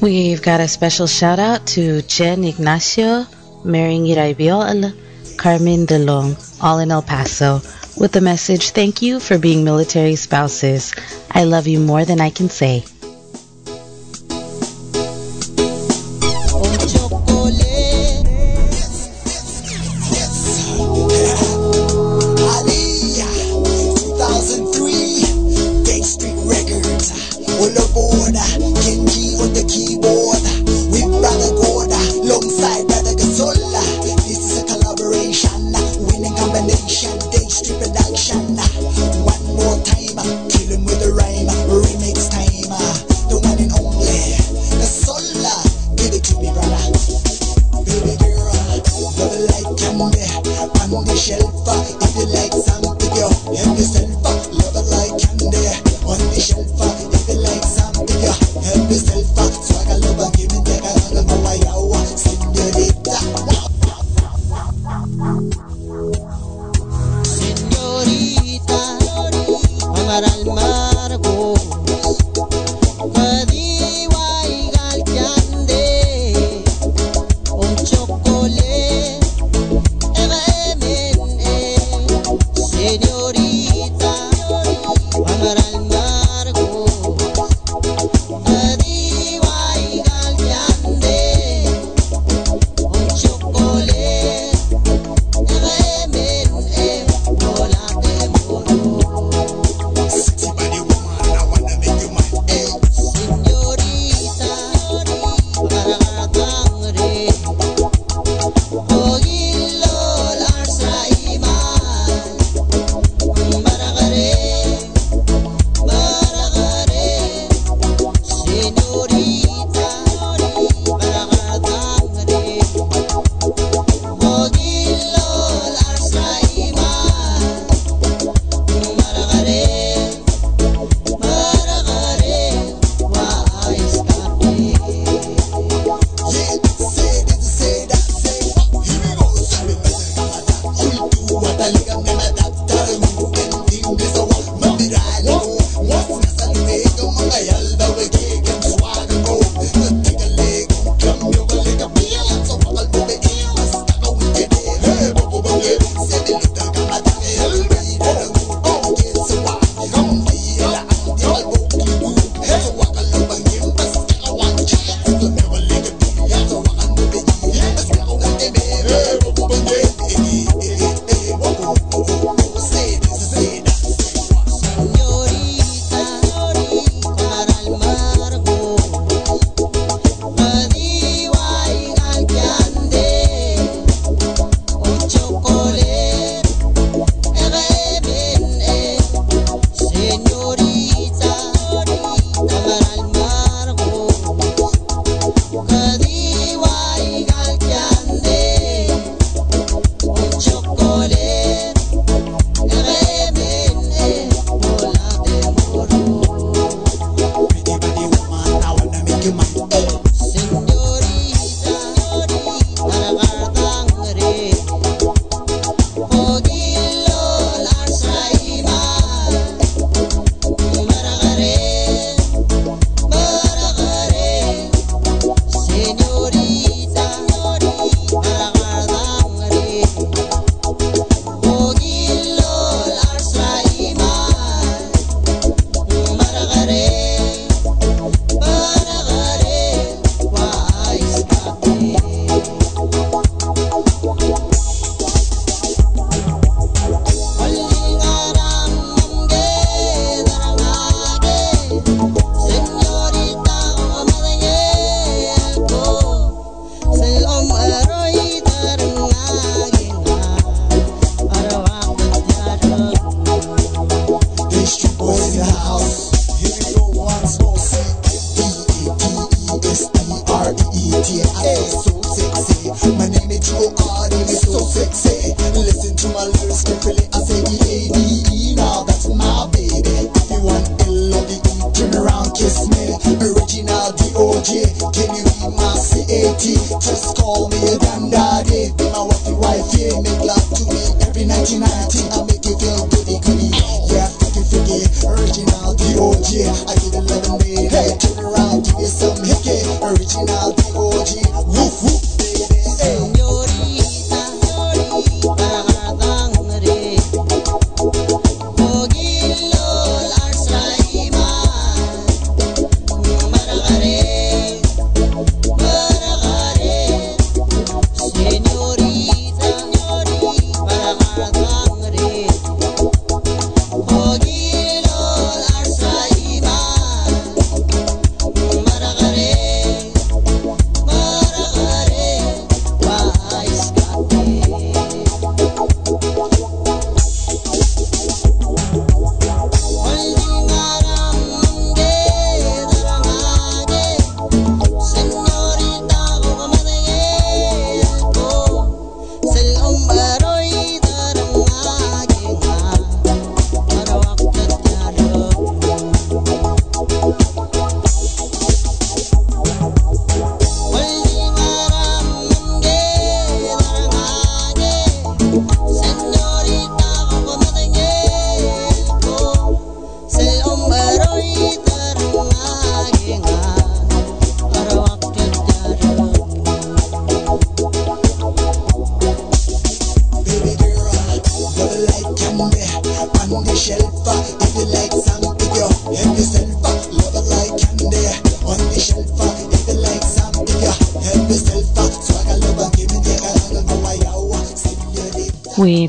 We've got a special shout out to Jen Ignacio, Mary Irabiol, Carmen DeLong, all in El Paso, with the message Thank you for being military spouses. I love you more than I can say. Hoje, woof.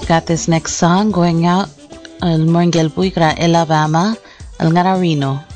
Got this next song going out al Morngel Buigra Alabama al Ngararino.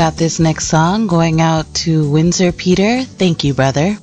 Got this next song going out to Windsor Peter. Thank you, brother.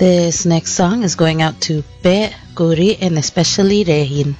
This next song is going out to Pe, Guri, and especially Rehin.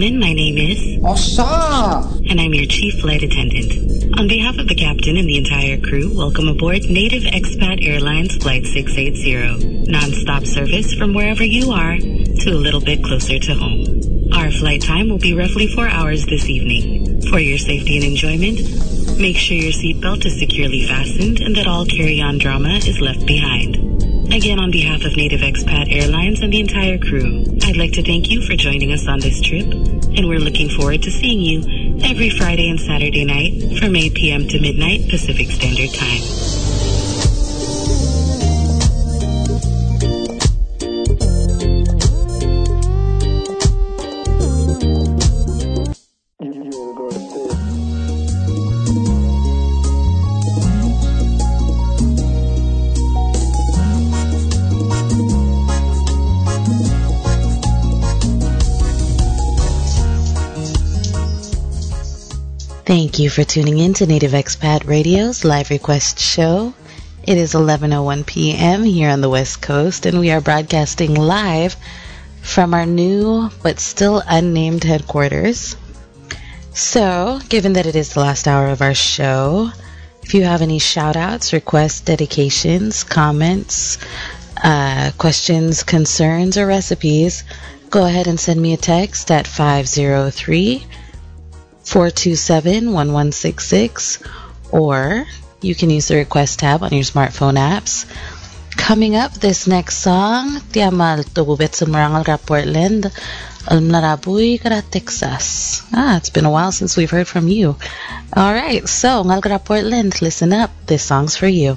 Gentlemen, my name is Osa! and I'm your chief flight attendant. On behalf of the captain and the entire crew, welcome aboard Native Expat Airlines Flight 680. Non-stop service from wherever you are to a little bit closer to home. Our flight time will be roughly four hours this evening. For your safety and enjoyment, make sure your seatbelt is securely fastened and that all carry-on drama is left behind. Again, on behalf of Native Expat Airlines and the entire crew, I'd like to thank you for joining us on this trip, and we're looking forward to seeing you every Friday and Saturday night from 8 p.m. to midnight Pacific Standard Time. Thank you for tuning in to Native Expat Radio's live request show. It is 11:01 p.m. here on the West Coast and we are broadcasting live from our new but still unnamed headquarters. So, given that it is the last hour of our show, if you have any shout outs, requests, dedications, comments, uh, questions, concerns, or recipes, go ahead and send me a text at 503 427 1166, or you can use the request tab on your smartphone apps. Coming up, this next song, Tiamal Tububet Sumrangal Portland, Almnarabuy Kara Texas. Ah, it's been a while since we've heard from you. All right, so Ngalgra Portland, listen up. This song's for you.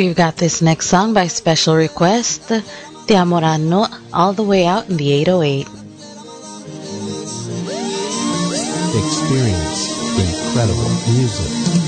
We've got this next song by special request, Te Amorano, all the way out in the 808. Experience incredible music.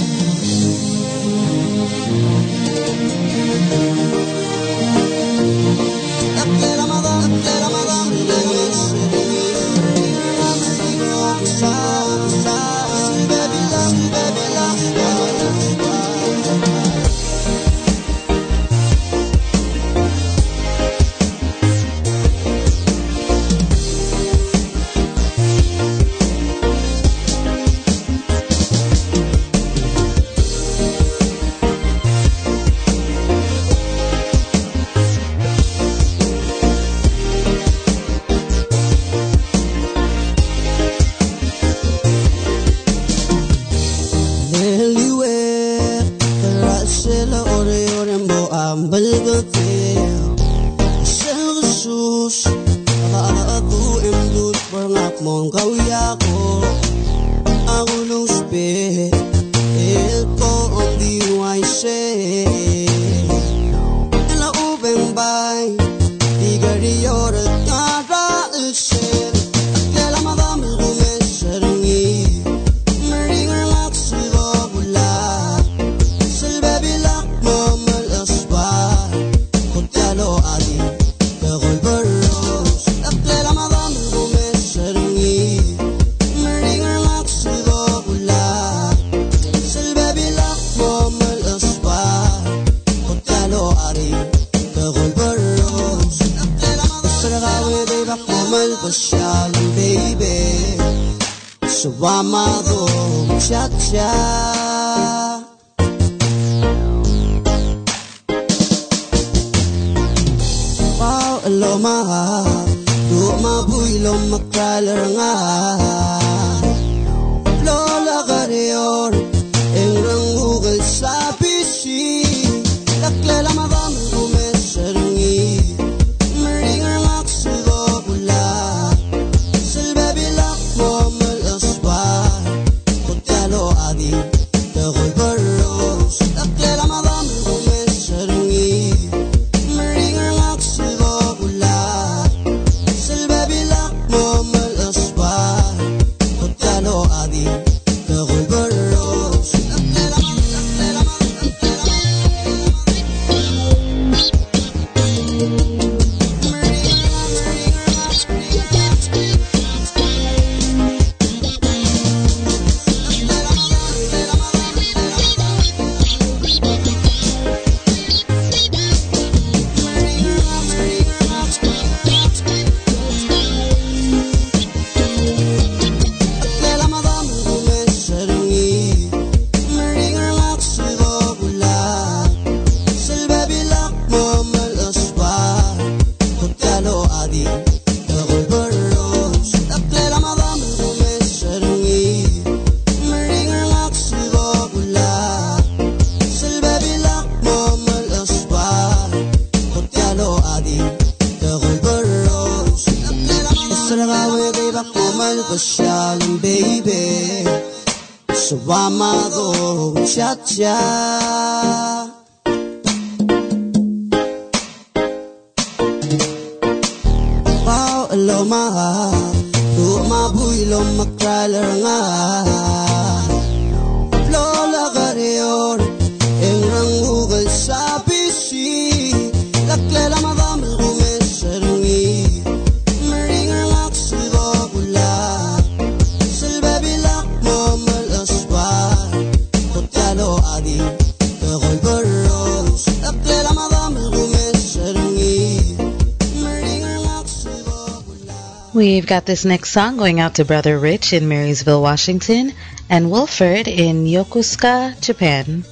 child. We've got this next song going out to Brother Rich in Marysville, Washington, and Wilford in Yokosuka, Japan.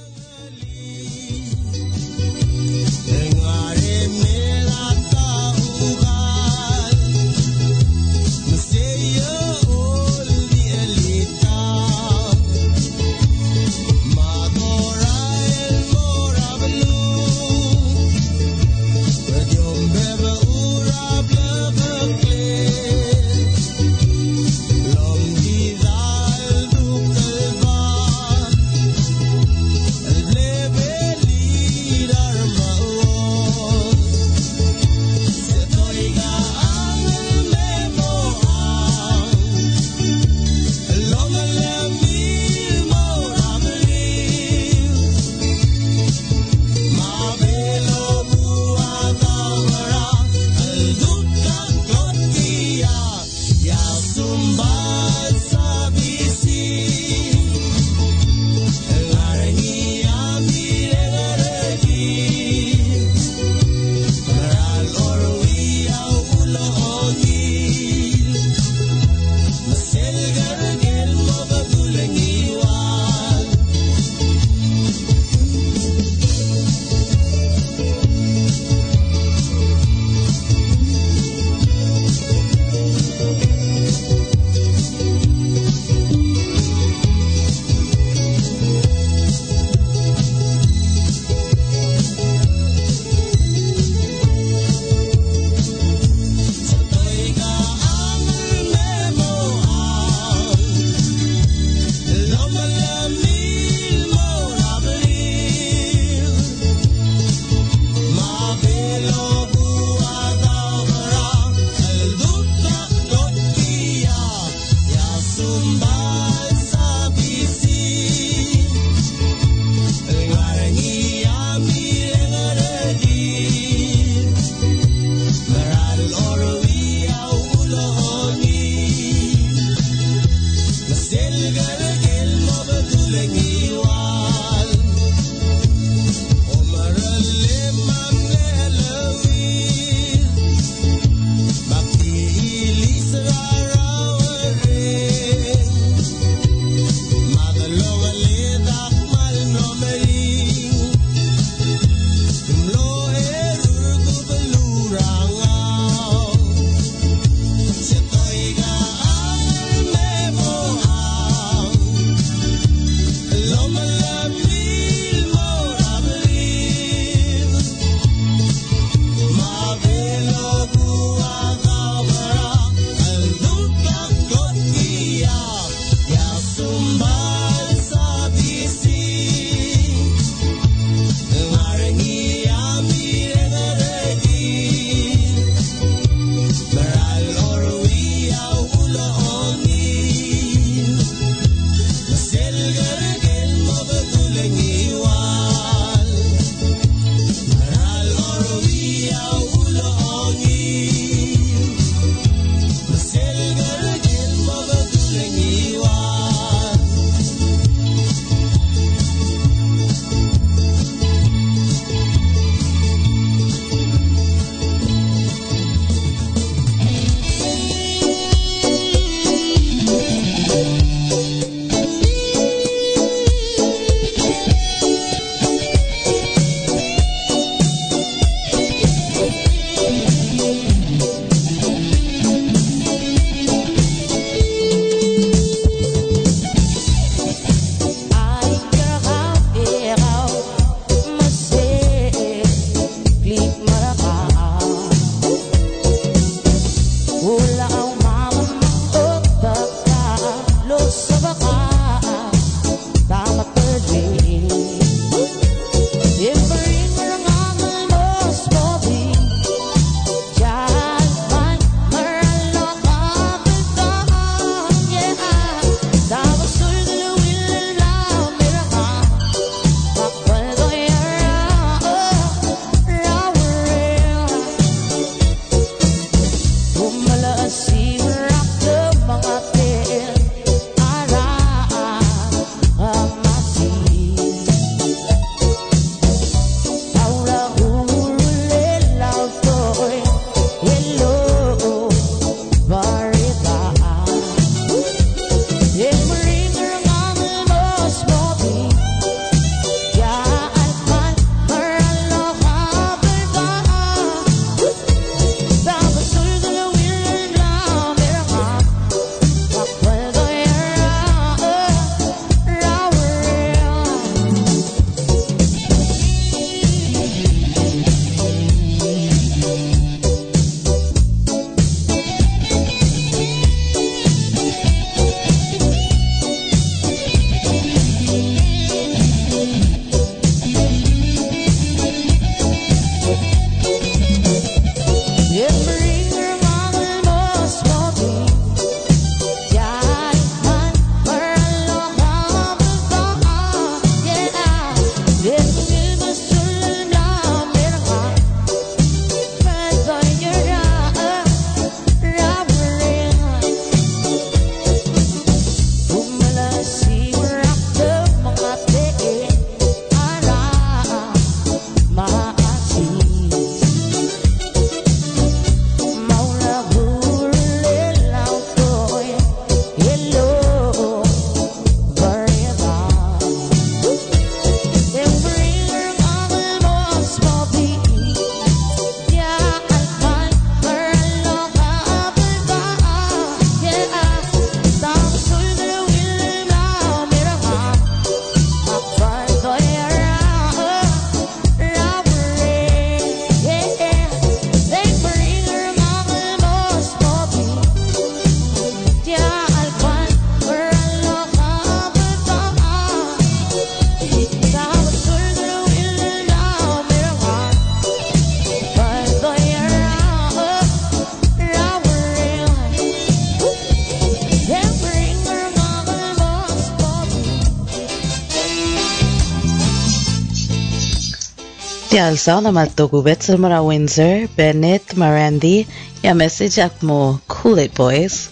תיאלסון המתוגו בצמרה ווינזר, בנט מרנדי, ימסי ג'קמו קולי בויז.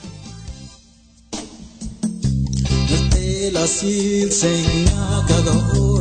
Así el Señor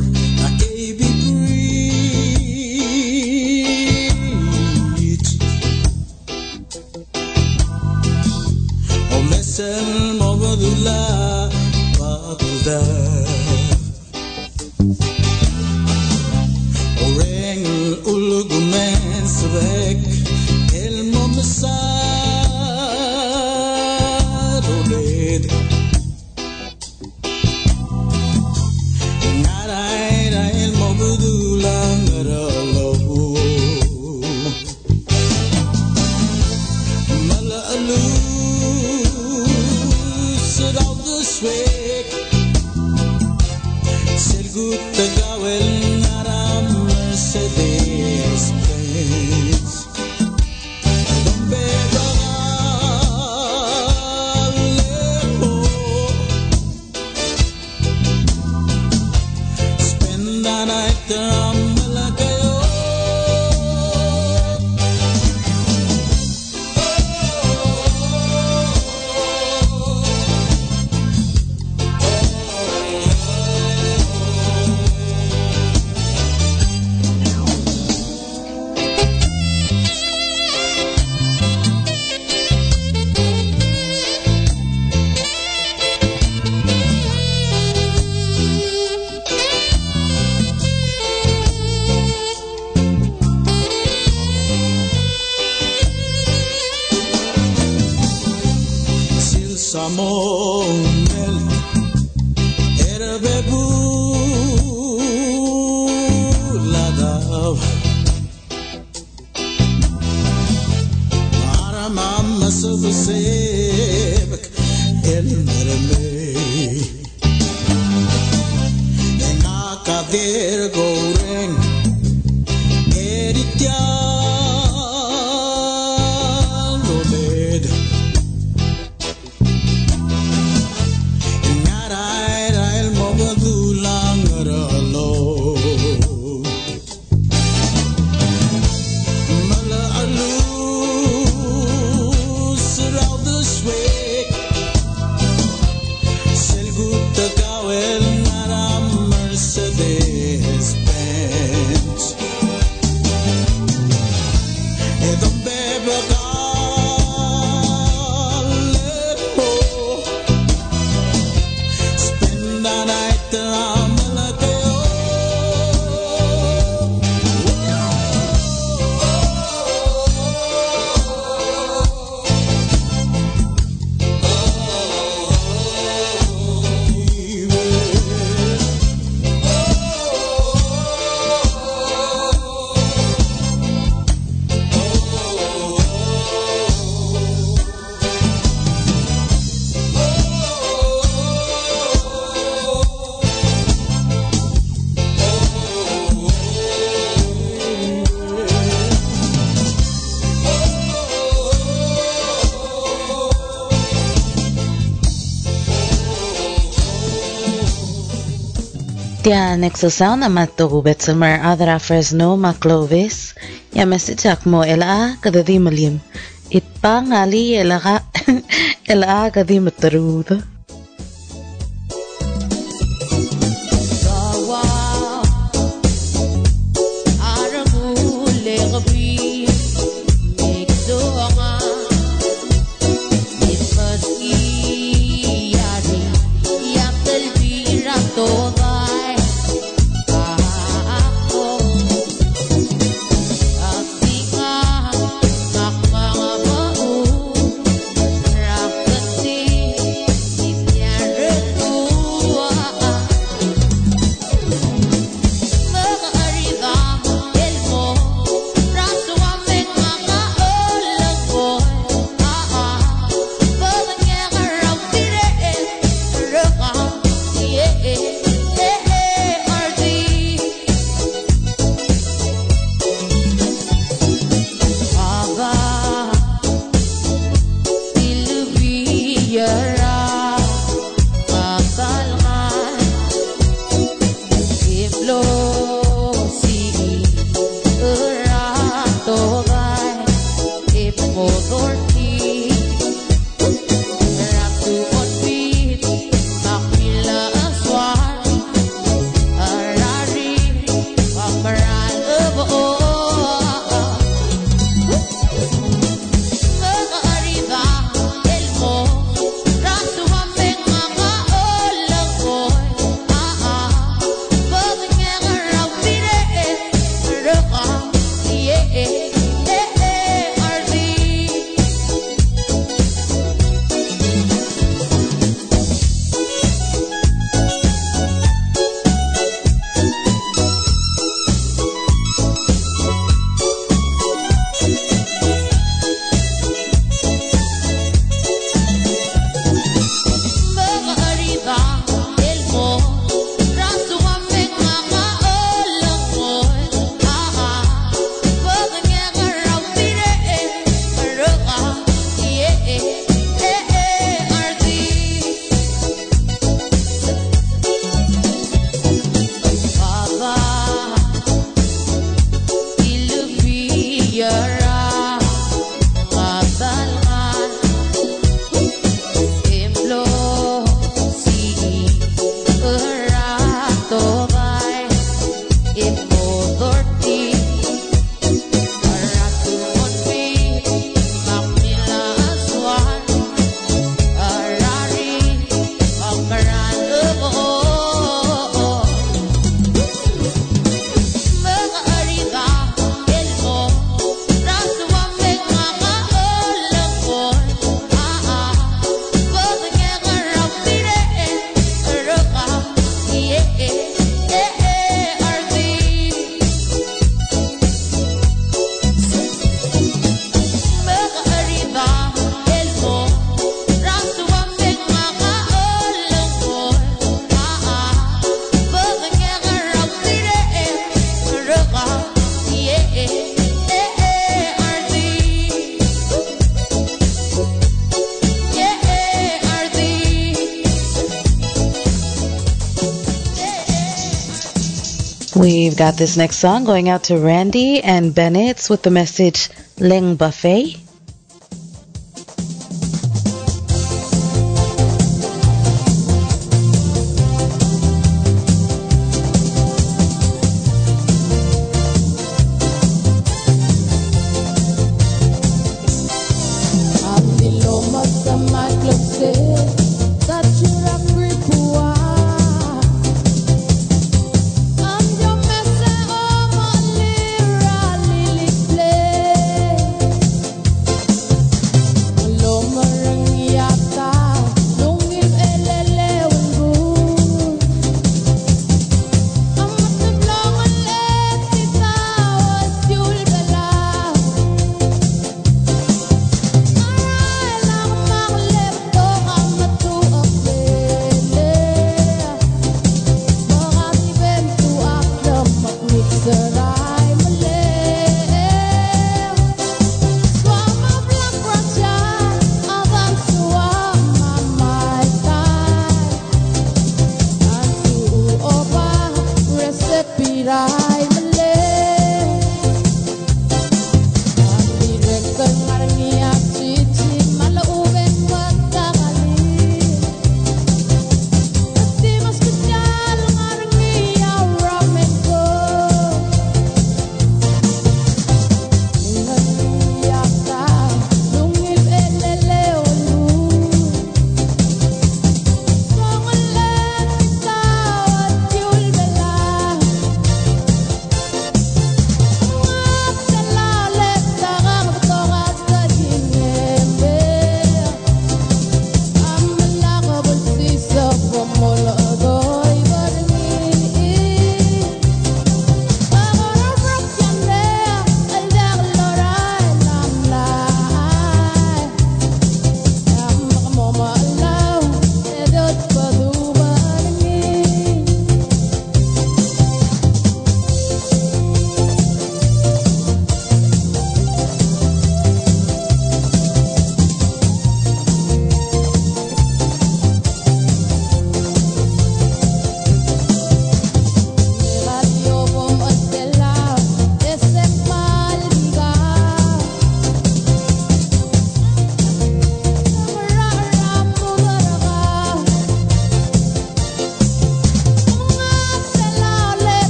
הנקסוסאון המתו בעצם מרעדרה פרזנו מקלוביס, ימס צ'ק מו אלאה כדדים אלים. איפה נעלי אלאה כדים מטרוד. toda got this next song going out to Randy and Bennett with the message Ling Buffet.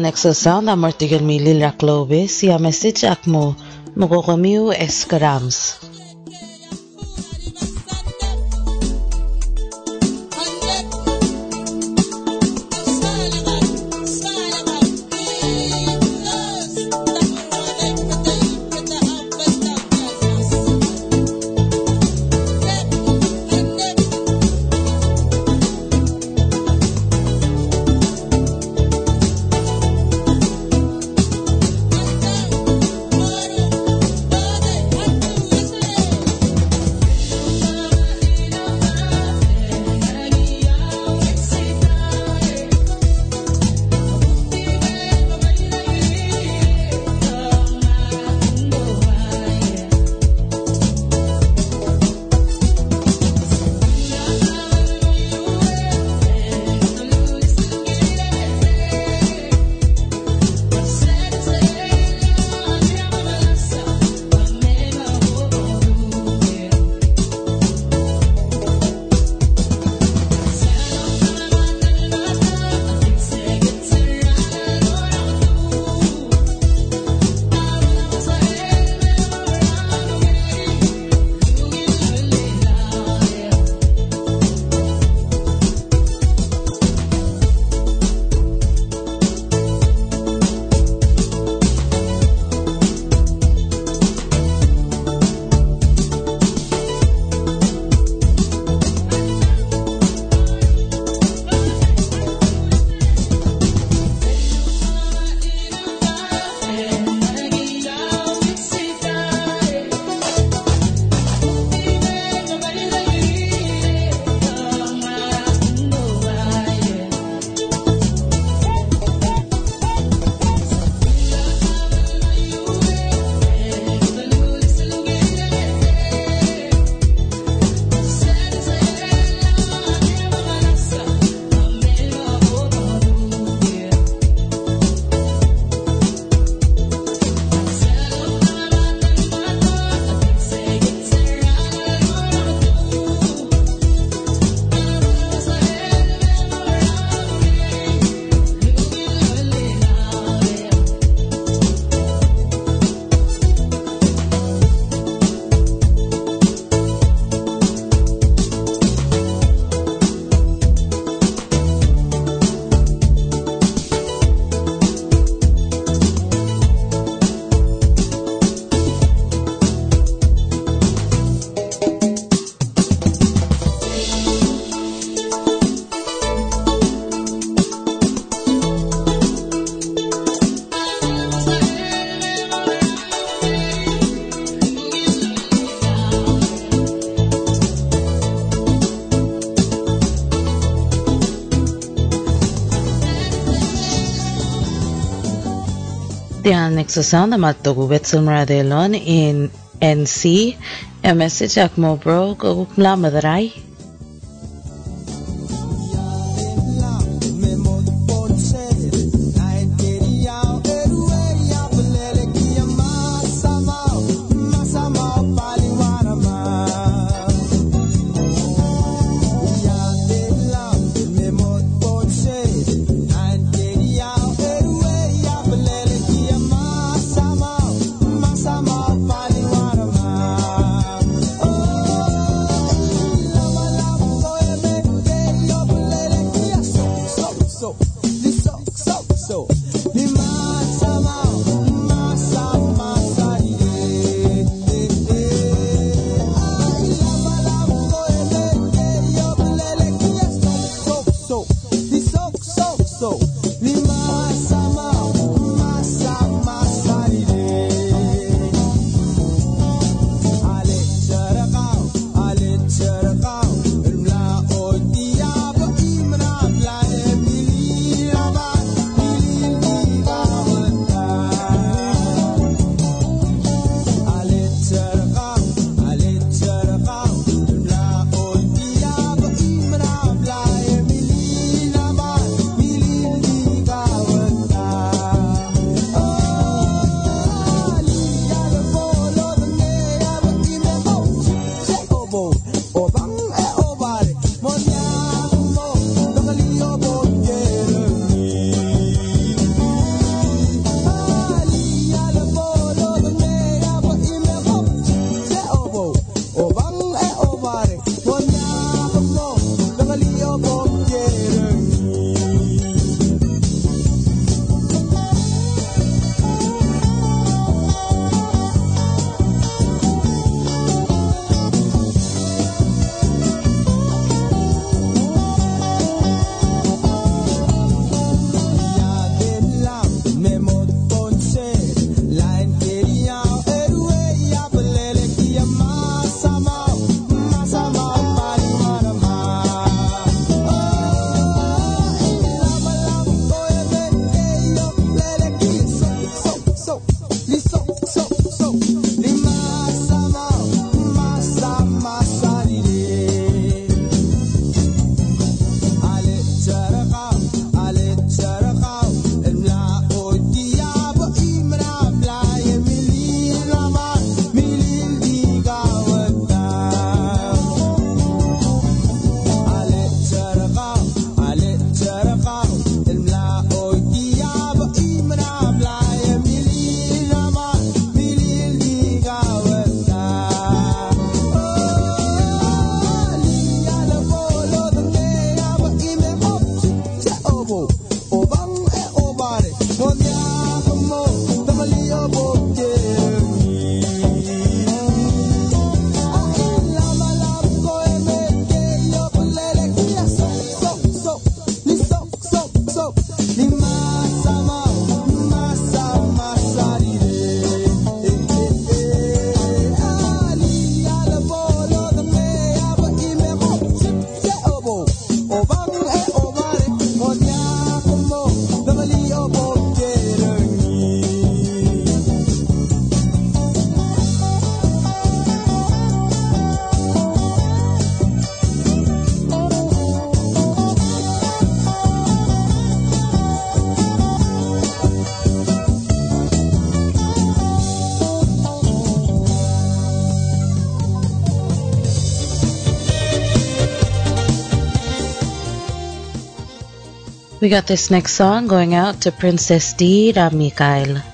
Ang nagsasound ang Martigal Mili Laclobis, si Amesi Jackmo, Mukokamiu Escarams. εκσωσάνδαμα το κουβέτσελ μραδελών in NC. Εμέσαι τσακμό μπρο, κουκκλά με δράει. We got this next song going out to Princess D. Ramikael.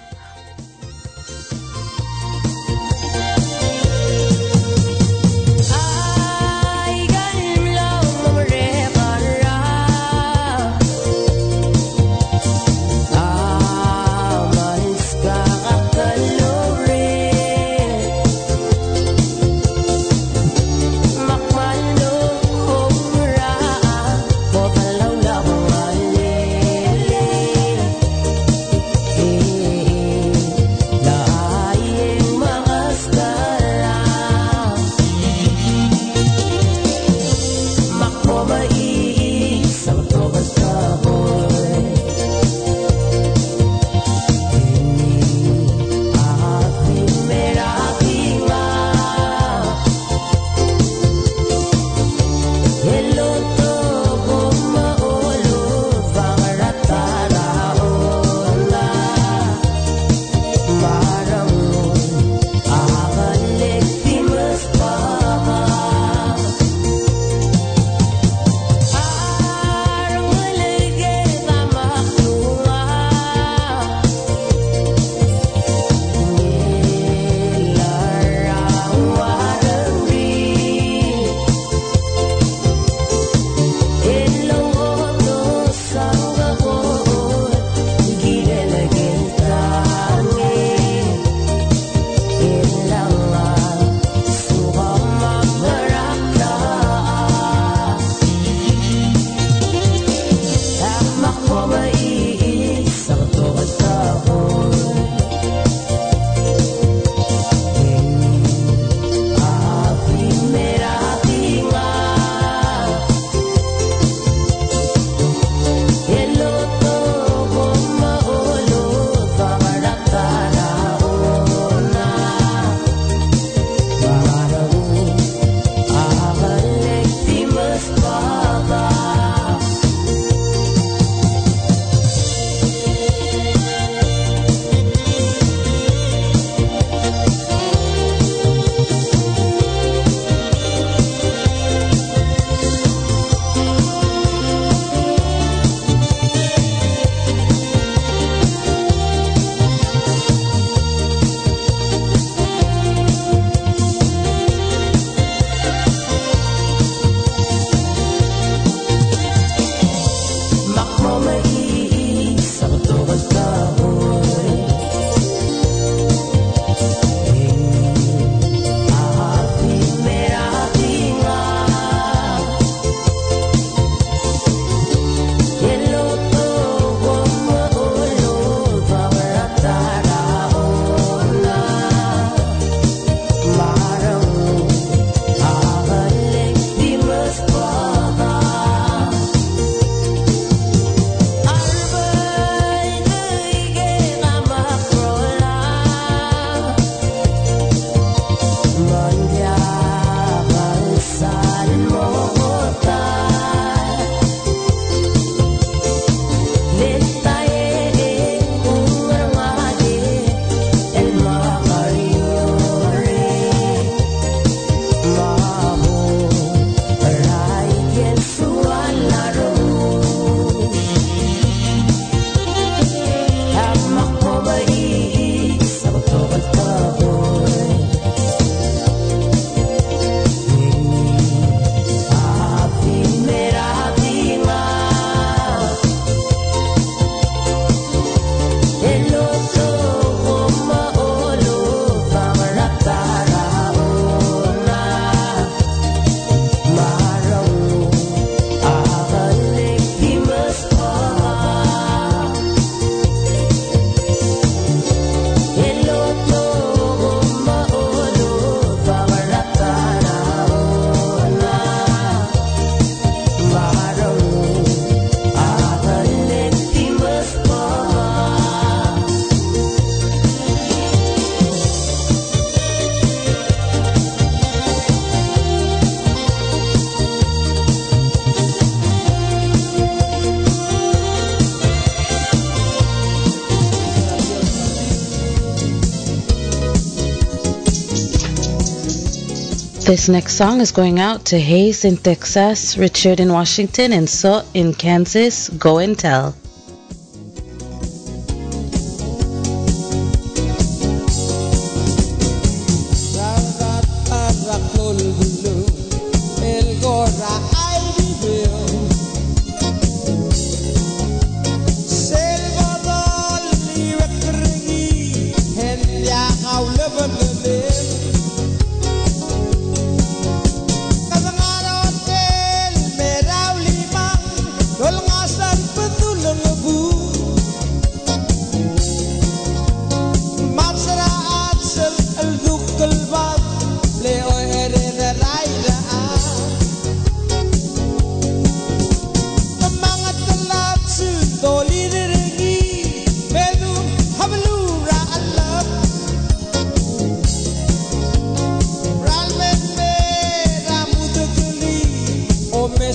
This next song is going out to Hayes in Texas, Richard in Washington, and So in Kansas. Go and tell.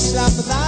stop without.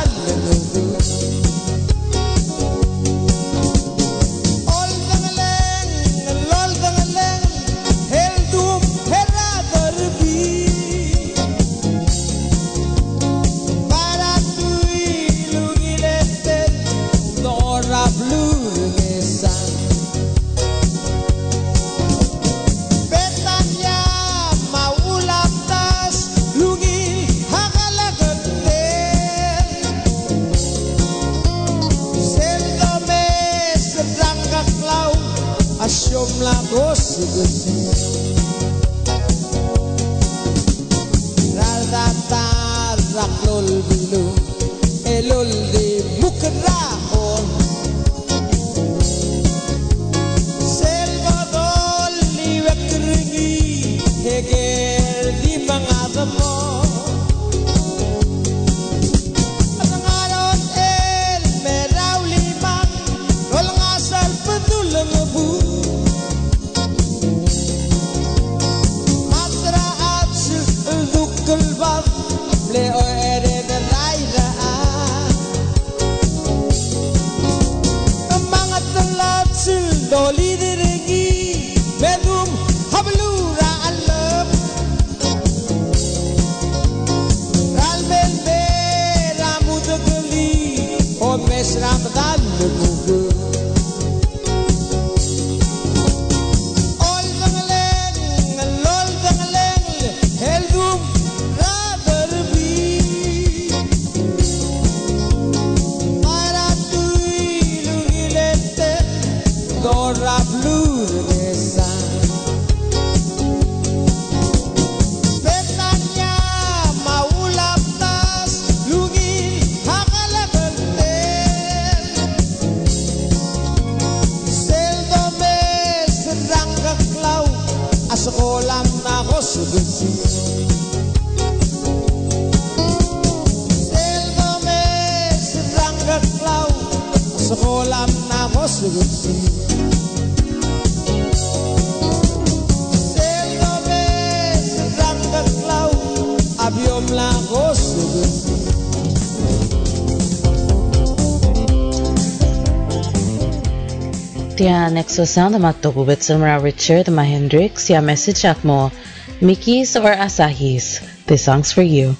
Tiyanexosan matukubit sa mga Richard message Yamesi Mo, Mickey's or Asahi's. This song's for you.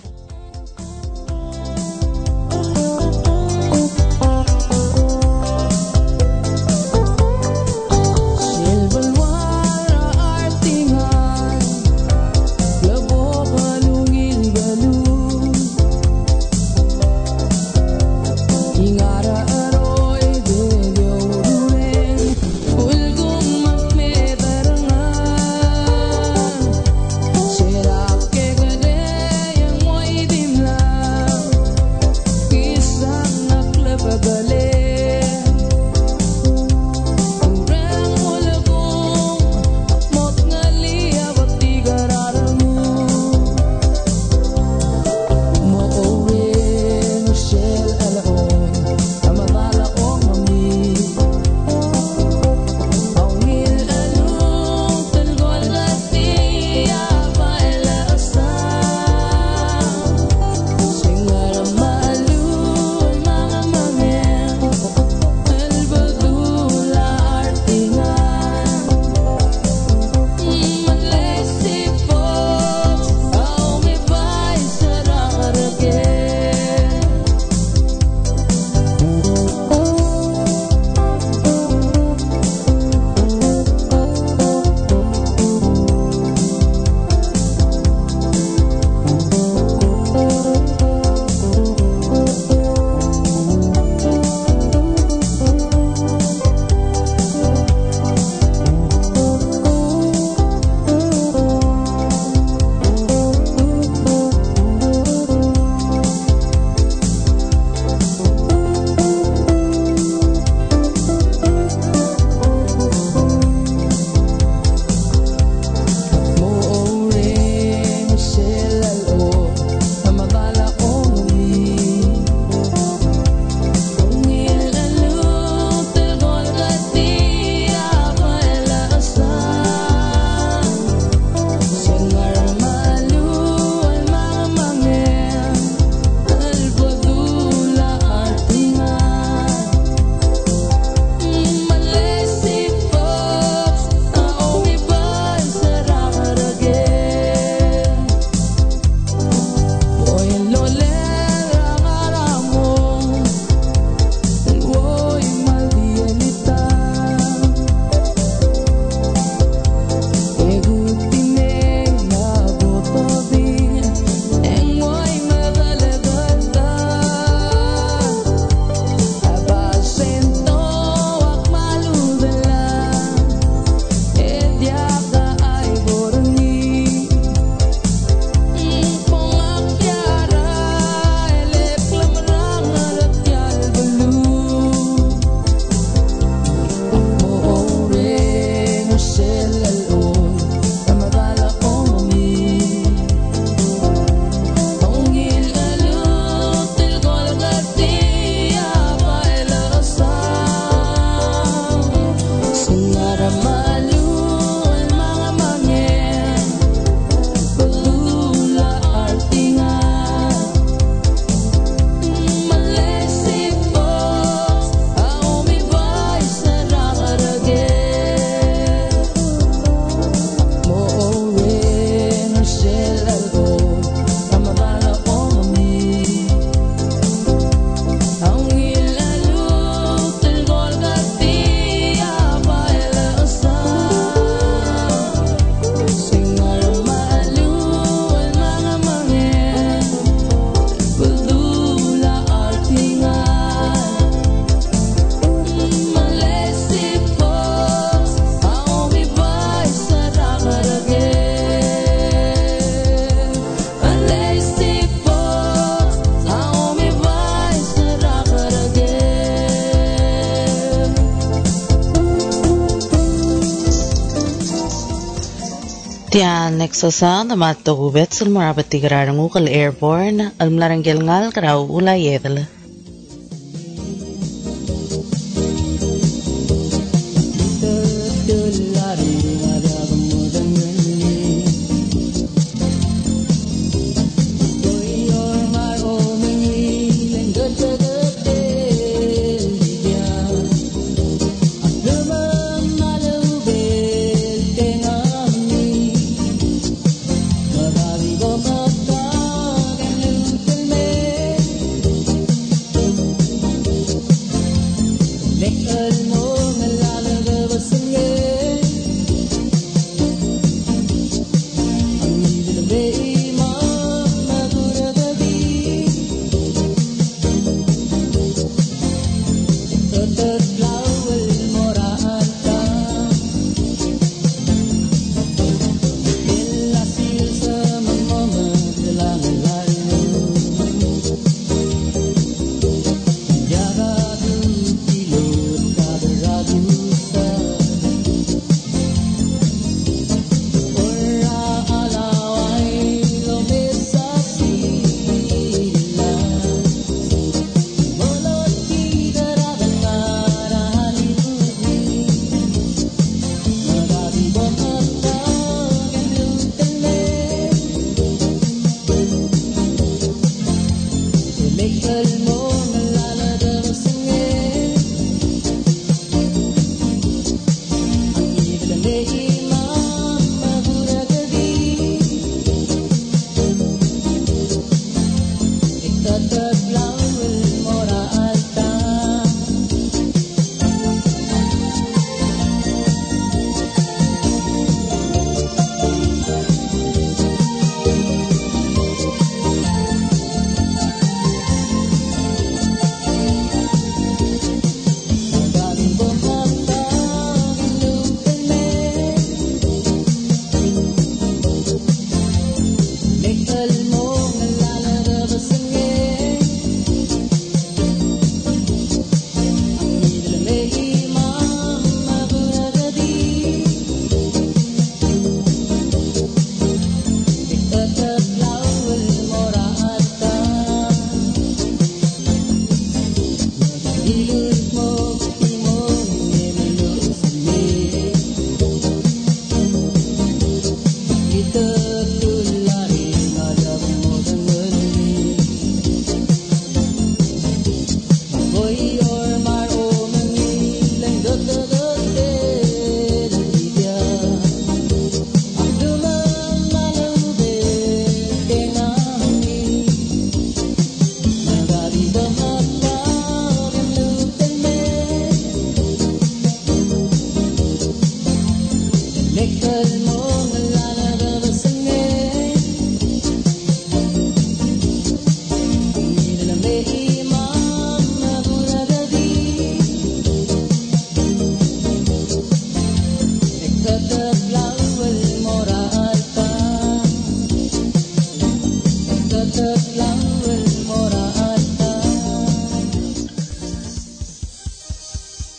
Saksasan amat da gubet sal murabat ukal airborne al ngal krau ulayedl.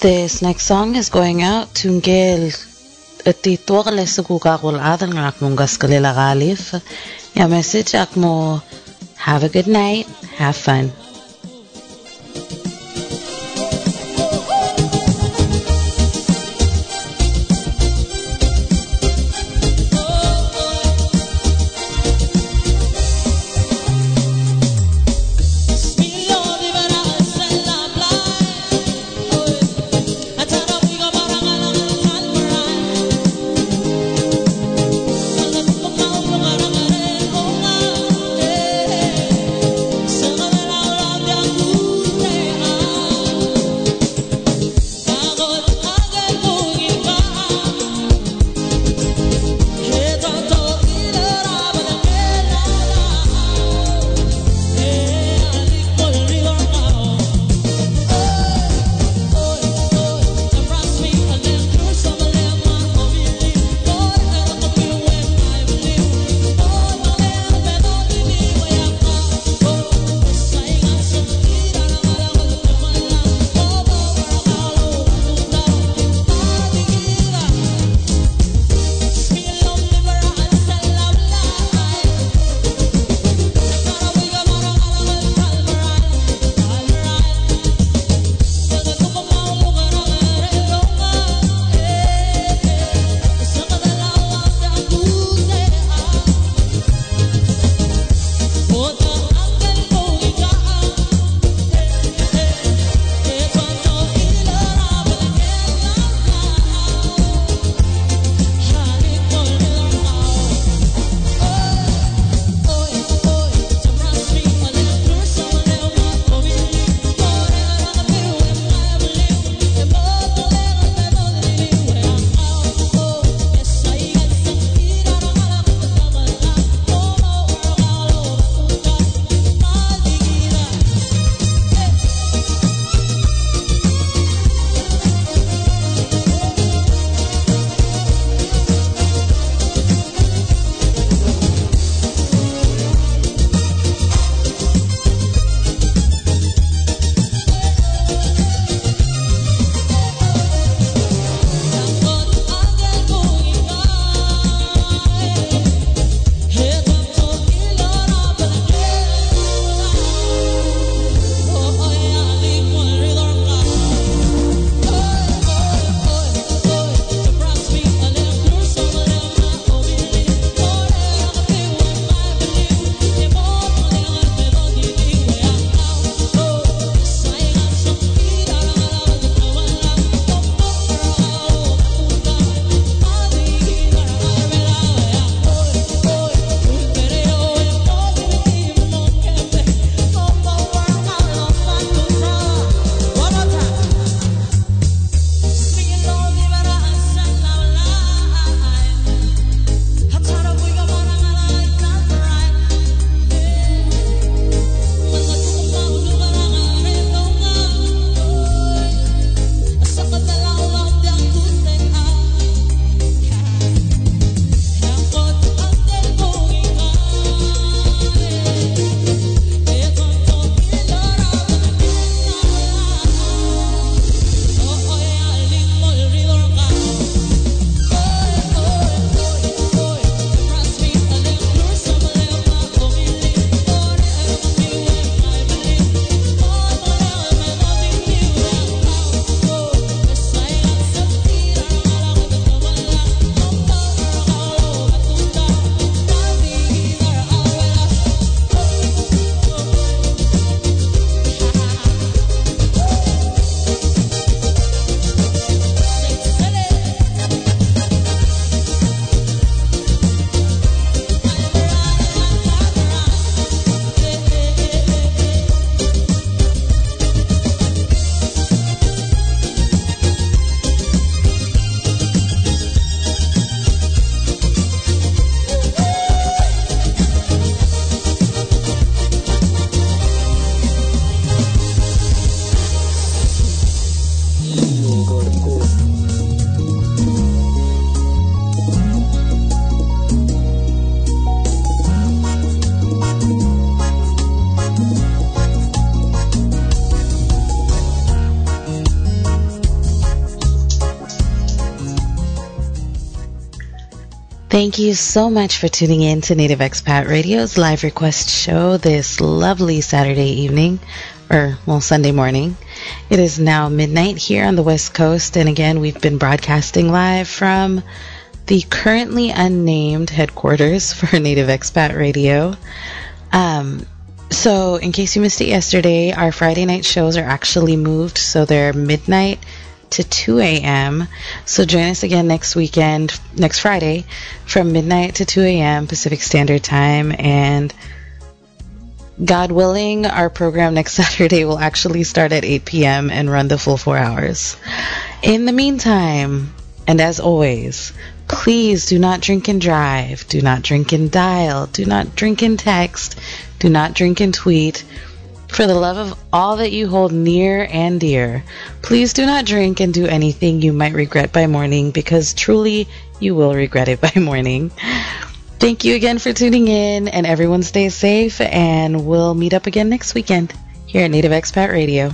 This next song is going out to Ngel Tituak le sukuka kul adal ngak mungas kalila galif. Ya message ak mo have a good night, have fun. Thank you so much for tuning in to Native Expat Radio's live request show this lovely Saturday evening, or, well, Sunday morning. It is now midnight here on the West Coast, and again, we've been broadcasting live from the currently unnamed headquarters for Native Expat Radio. Um, so, in case you missed it yesterday, our Friday night shows are actually moved, so they're midnight to 2 a.m. So join us again next weekend, next Friday, from midnight to 2 a.m. Pacific Standard Time. And God willing, our program next Saturday will actually start at 8 p.m. and run the full four hours. In the meantime, and as always, please do not drink and drive, do not drink and dial, do not drink and text, do not drink and tweet. For the love of all that you hold near and dear, please do not drink and do anything you might regret by morning because truly you will regret it by morning. Thank you again for tuning in and everyone stay safe and we'll meet up again next weekend here at Native Expat Radio.